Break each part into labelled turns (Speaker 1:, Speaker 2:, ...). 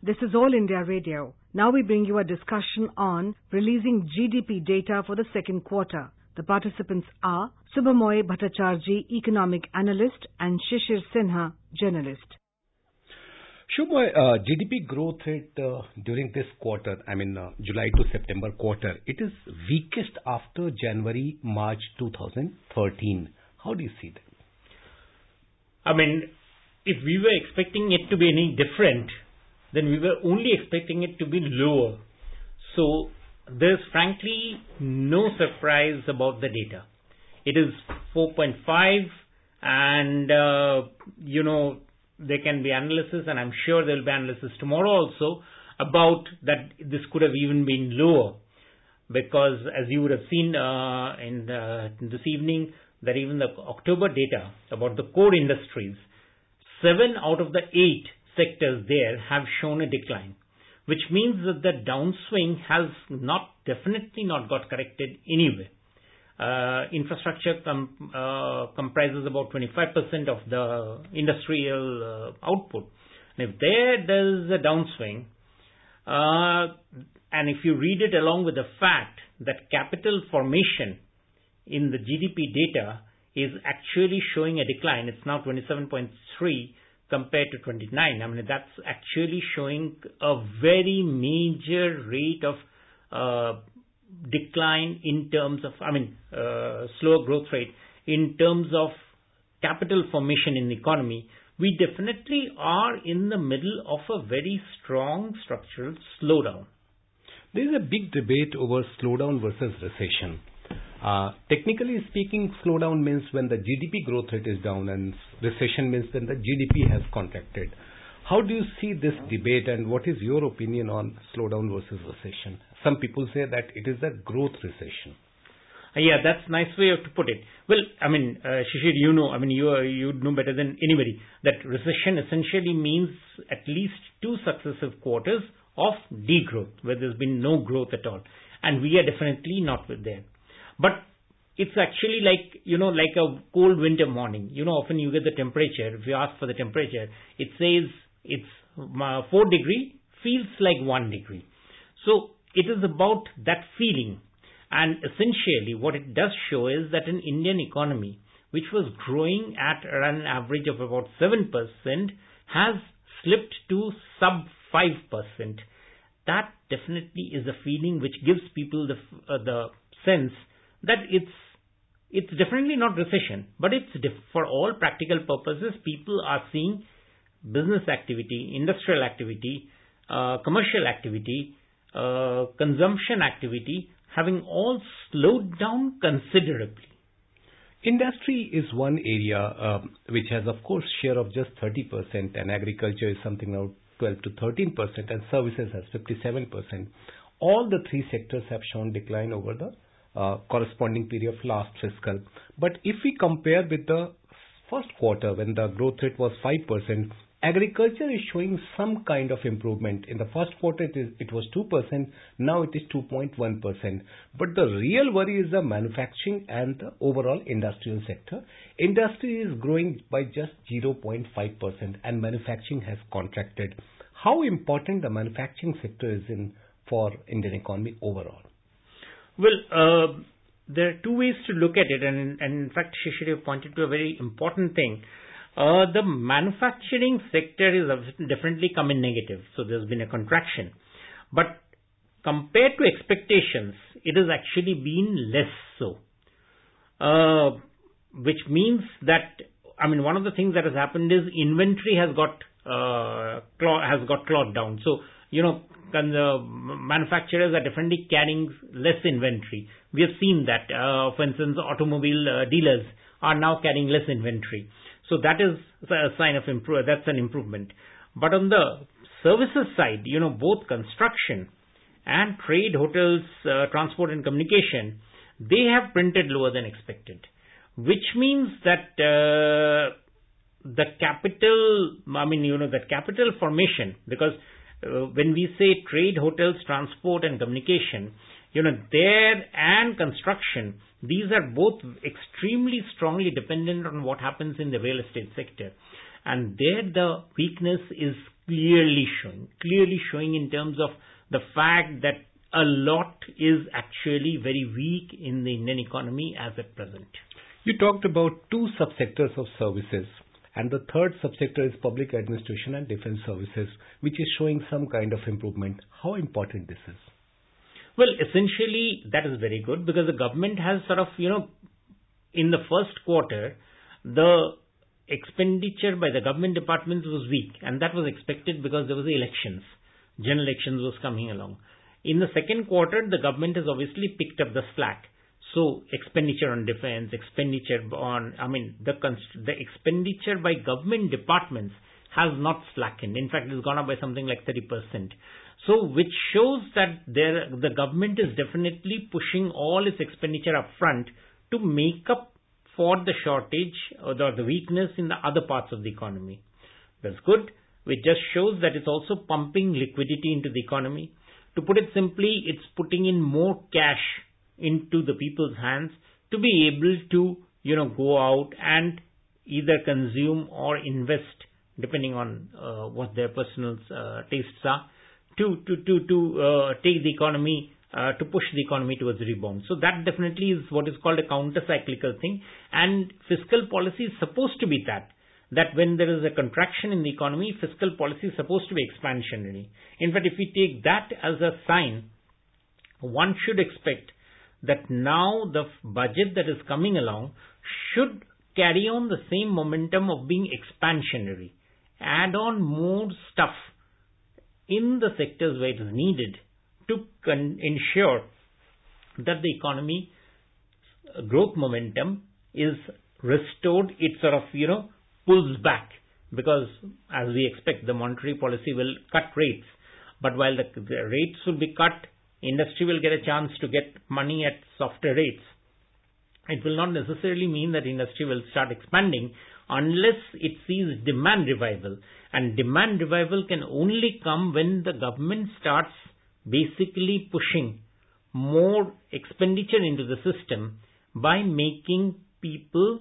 Speaker 1: This is All India Radio. Now we bring you a discussion on releasing GDP data for the second quarter. The participants are Subhamoy Bhattacharjee, economic analyst, and Shishir Sinha, journalist.
Speaker 2: Shubhoy, uh, GDP growth rate uh, during this quarter, I mean uh, July to September quarter, it is weakest after January, March 2013. How do you see that?
Speaker 3: I mean, if we were expecting it to be any different, then we were only expecting it to be lower. So there's frankly no surprise about the data. It is 4.5 and, uh, you know, there can be analysis and I'm sure there will be analysis tomorrow also about that this could have even been lower because as you would have seen uh, in, the, in this evening that even the October data about the core industries, seven out of the eight sectors there have shown a decline, which means that the downswing has not definitely not got corrected anywhere. Uh, infrastructure com, uh, comprises about 25% of the industrial uh, output. And if there there's a downswing, uh, and if you read it along with the fact that capital formation in the GDP data is actually showing a decline, it's now 27.3 compared to 29. I mean, that's actually showing a very major rate of uh, decline in terms of, I mean, uh, slower growth rate in terms of capital formation in the economy. We definitely are in the middle of a very strong structural slowdown.
Speaker 2: There is a big debate over slowdown versus recession. Uh, technically speaking, slowdown means when the GDP growth rate is down and recession means when the GDP has contracted. How do you see this debate and what is your opinion on slowdown versus recession? Some people say that it is a growth recession.
Speaker 3: Uh, yeah, that's a nice way to put it. Well, I mean, uh, Shishir, you know, I mean, you you know better than anybody that recession essentially means at least two successive quarters of degrowth, where there's been no growth at all, and we are definitely not there. But it's actually like, you know, like a cold winter morning. You know, often you get the temperature. If you ask for the temperature, it says it's uh, 4 degree, feels like 1 degree. So it is about that feeling. And essentially what it does show is that an Indian economy, which was growing at an average of about 7%, has slipped to sub 5%. That definitely is a feeling which gives people the, uh, the sense that it's it's definitely not recession, but it's for all practical purposes, people are seeing business activity, industrial activity, uh, commercial activity, uh, consumption activity having all slowed down considerably.
Speaker 2: Industry is one area uh, which has, of course, share of just 30%, and agriculture is something now 12 to 13%, and services has 57%. All the three sectors have shown decline over the Uh, corresponding period of last fiscal. But if we compare with the first quarter when the growth rate was 5%, agriculture is showing some kind of improvement. In the first quarter it was 2%, now it is 2.1%. But the real worry is the manufacturing and the overall industrial sector. Industry is growing by just 0.5% and manufacturing has contracted. How important the manufacturing sector is in for Indian economy overall?
Speaker 3: Well, uh, there are two ways to look at it, and, and in fact, Shishir pointed to a very important thing. Uh, the manufacturing sector is definitely come in negative, so there's been a contraction. But compared to expectations, it has actually been less so. Uh, which means that, I mean, one of the things that has happened is inventory has got, uh, claw, has got clawed down. So, you know, manufacturers are definitely carrying less inventory. We have seen that, uh, for instance, automobile uh, dealers are now carrying less inventory. So that is a sign of improve. That's an improvement. But on the services side, you know, both construction and trade, hotels, uh, transport, and communication, they have printed lower than expected, which means that uh, the capital, I mean, you know, that capital formation, because uh, Uh, when we say trade, hotels, transport, and communication, you know, there and construction, these are both extremely strongly dependent on what happens in the real estate sector. And there the weakness is clearly showing, clearly showing in terms of the fact that a lot is actually very weak in the Indian economy as at present.
Speaker 2: You talked about two subsectors of services, and the third subsector is public administration and defense services, which is showing some kind of improvement. How important this is?
Speaker 3: Well, essentially, that is very good because the government has sort of, you know, in the first quarter, the expenditure by the government departments was weak, and that was expected because there was the elections. General elections was coming along. In the second quarter, the government has obviously picked up the slack. So expenditure on defense, expenditure on, I mean, the the expenditure by government departments has not slackened. In fact, it's gone up by something like 30%. So which shows that there, the government is definitely pushing all its expenditure up front to make up for the shortage or the, the weakness in the other parts of the economy. That's good. Which just shows that it's also pumping liquidity into the economy. To put it simply, it's putting in more cash into the people's hands to be able to, you know, go out and either consume or invest, depending on uh, what their personal uh, tastes are, to to to to uh, take the economy. Uh, to push the economy towards rebound. So that definitely is what is called a counter-cyclical thing. And fiscal policy is supposed to be that that when there is a contraction in the economy, fiscal policy is supposed to be expansionary. In fact, if we take that as a sign, one should expect that now the budget that is coming along should carry on the same momentum of being expansionary. Add on more stuff in the sectors where it is needed to con- ensure that the economy uh, growth momentum is restored. It sort of, you know, pulls back because as we expect the monetary policy will cut rates. But while the, the rates will be cut, industry will get a chance to get money at softer rates. It will not necessarily mean that industry will start expanding unless it sees demand revival. And demand revival can only come when the government starts basically pushing more expenditure into the system by making people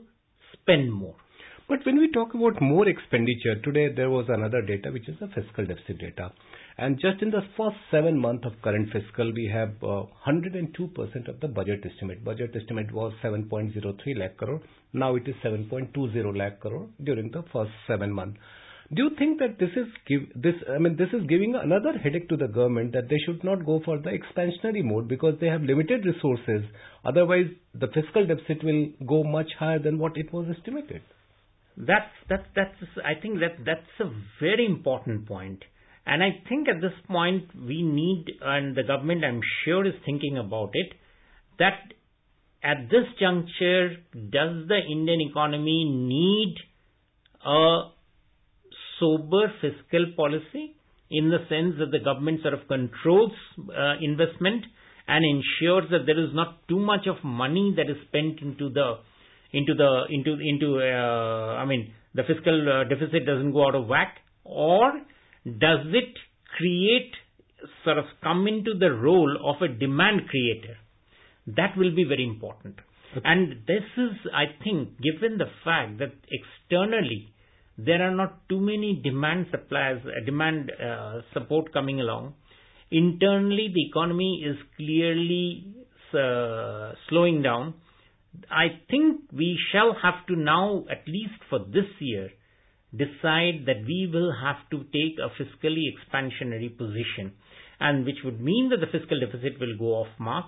Speaker 3: spend more.
Speaker 2: But when we talk about more expenditure, today there was another data which is the fiscal deficit data. And just in the first seven months of current fiscal, we have uh, 102% of the budget estimate. Budget estimate was 7.03 lakh crore. Now it is 7.20 lakh crore during the first seven months. Do you think that this is give this? I mean, this is giving another headache to the government that they should not go for the expansionary mode because they have limited resources. Otherwise, the fiscal deficit will go much higher than what it was estimated.
Speaker 3: That's that's that's. I think that that's a very important point. And I think at this point we need, and the government I'm sure is thinking about it, that at this juncture, does the Indian economy need a sober fiscal policy in the sense that the government sort of controls uh, investment and ensures that there is not too much of money that is spent into the into the into into uh, I mean the fiscal uh, deficit doesn't go out of whack? Or does it create sort of come into the role of a demand creator? That will be very important. Okay. and this is I think given the fact that externally there are not too many demand supplies uh, demand uh, support coming along. Internally the economy is clearly uh, slowing down I think we shall have to now, at least for this year, decide that we will have to take a fiscally expansionary position, and which would mean that the fiscal deficit will go off mark.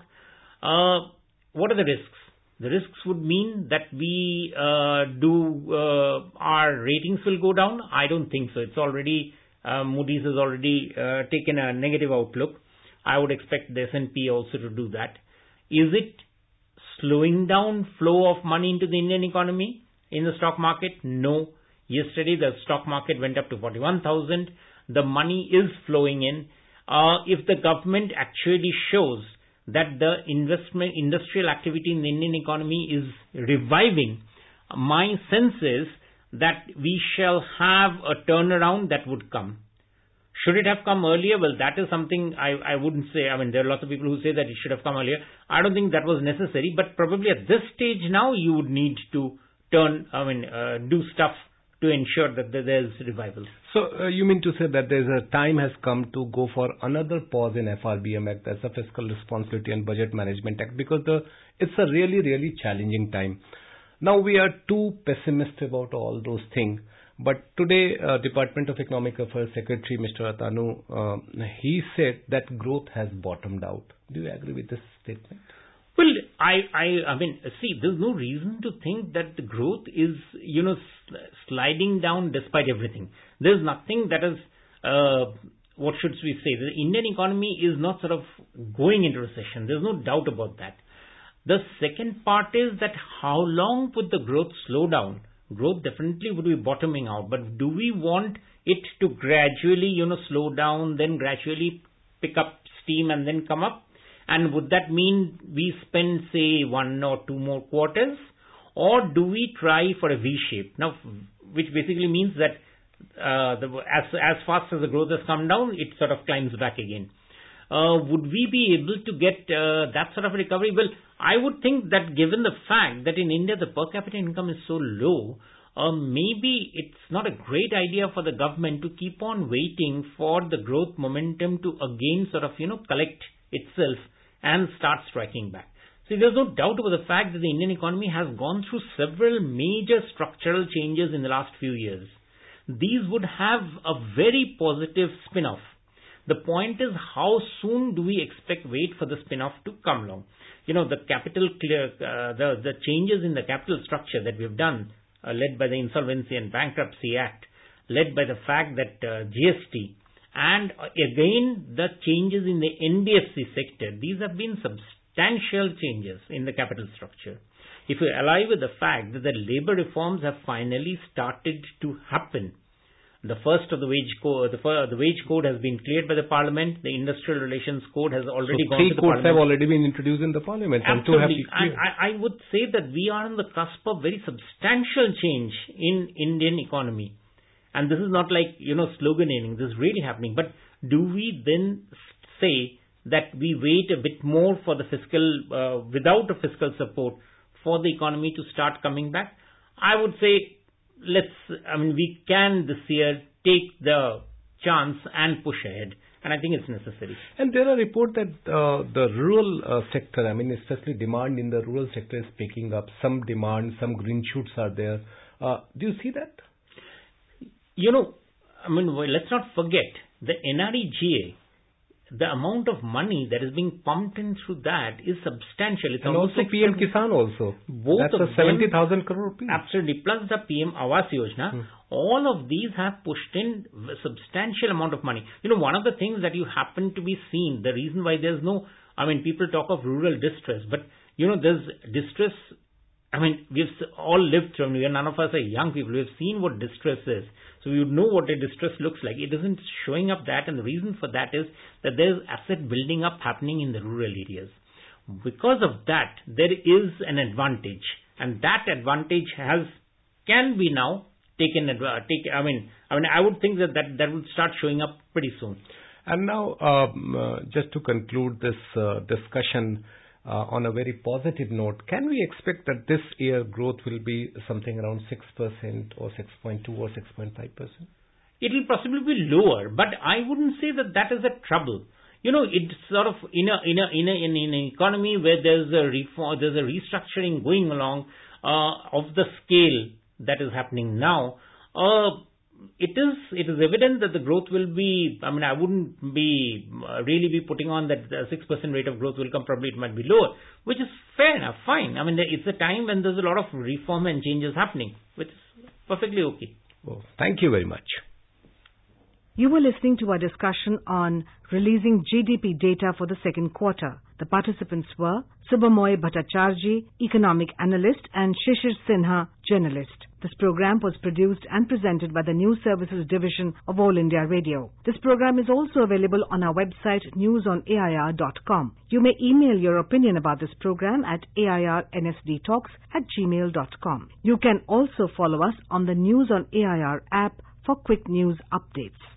Speaker 3: Uh, what are the risks? The risks would mean that we uh, do uh, our ratings will go down. I don't think so. It's already uh, Moody's has already uh, taken a negative outlook. I would expect the S&P also to do that. Is it slowing down flow of money into the Indian economy in the stock market? No. Yesterday the stock market went up to 41,000. The money is flowing in. Uh, if the government actually shows that the investment industrial activity in the Indian economy is reviving, my sense is that we shall have a turnaround that would come. Should it have come earlier? Well, that is something I, I wouldn't say. I mean, there are lots of people who say that it should have come earlier. I don't think that was necessary, but probably at this stage now you would need to turn, I mean, uh, do stuff to ensure that there's revival.
Speaker 2: So uh, you mean to say that there's a time has come to go for another pause in FRBM Act, that's the Fiscal Responsibility and Budget Management Act, because the it's a really really challenging time. Now we are too pessimistic about all those things. But today, uh, Department of Economic Affairs Secretary Mr. Atanu, uh, he said that growth has bottomed out. Do you agree with this statement?
Speaker 3: Well, I, I, I mean, see, there's no reason to think that the growth is, you know, sliding down despite everything. There's nothing that is, uh, what should we say? The Indian economy is not sort of going into recession. There's no doubt about that. The second part is that how long would the growth slow down? Growth definitely would be bottoming out, but do we want it to gradually, you know, slow down, then gradually pick up steam and then come up? And would that mean we spend, say, one or two more quarters? Or do we try for a V shape? Now, which basically means that uh, as fast as the growth has come down, it sort of climbs back again. Uh, would we be able to get uh, that sort of recovery? Well, I would think that given the fact that in India the per capita income is so low, uh, maybe it's not a great idea for the government to keep on waiting for the growth momentum to again sort of, you know, collect itself and start striking back. See, there's no doubt about the fact that the Indian economy has gone through several major structural changes in the last few years. These would have a very positive spin-off. The point is how soon do we expect wait for the spin-off to come along? You know, the capital clear, uh, the, the changes in the capital structure that we've done, uh, led by the Insolvency and Bankruptcy Act, led by the fact that uh, GST and again, the changes in the NBFC sector, these have been substantial changes in the capital structure. If you ally with the fact that the labor reforms have finally started to happen, the first of the wage code, the, the wage code has been cleared by the parliament. The industrial relations code has already
Speaker 2: so
Speaker 3: gone to
Speaker 2: the parliament.
Speaker 3: Three codes
Speaker 2: have already been introduced in the parliament.
Speaker 3: Absolutely. And I, I would say that we are on the cusp of very substantial change in Indian economy. And this is not like, you know, sloganing. This is really happening. But do we then say that we wait a bit more for the fiscal, uh, without a fiscal support for the economy to start coming back? I would say, let's, I mean, we can this year take the chance and push ahead. And I think it's necessary.
Speaker 2: And there are reports that uh, the rural uh, sector, I mean, especially demand in the rural sector is picking up. Some demand, some green shoots are there. Uh, do you see that?
Speaker 3: you know, I mean, let's not forget the NREGA, the amount of money that is being pumped in through that is substantial.
Speaker 2: It's and also PM Kisan also. Both That's of 70,000 crore rupees.
Speaker 3: Absolutely. Plus the PM Awas Yojana. Hmm. All of these have pushed in a substantial amount of money. You know, one of the things that you happen to be seeing, the reason why there's no, I mean, people talk of rural distress, but you know, there's distress I mean, we've all lived through, we none of us are young people, we've seen what distress is. So you know what a distress looks like. It isn't showing up that, and the reason for that is that there's asset building up happening in the rural areas. Because of that, there is an advantage, and that advantage has can be now taken. Take, I mean, I mean, I would think that that, that would start showing up pretty soon.
Speaker 2: And now, um, uh, just to conclude this uh, discussion, on a very positive note, can we expect that this year growth will be something around 6% or 6.2 or 6.5%?
Speaker 3: It will possibly be lower, but I wouldn't say that that is a trouble. You know, it's sort of in a in a in an economy where there's a reform, there's a restructuring going along uh, of the scale that is happening now. Uh, it is it is evident that the growth will be. I mean, I wouldn't be uh, really be putting on that six percent rate of growth will come. Probably it might be lower, which is fair enough, fine. I mean, it's a time when there's a lot of reform and changes happening, which is perfectly okay.
Speaker 2: Well, thank you very much.
Speaker 1: You were listening to our discussion on releasing GDP data for the second quarter. The participants were Subhamoy Bhattacharjee, economic analyst, and Shishir Sinha, journalist. This program was produced and presented by the News Services Division of All India Radio. This program is also available on our website newsonair.com. You may email your opinion about this program at airnsdtalks at gmail.com. You can also follow us on the News on AIR app for quick news updates.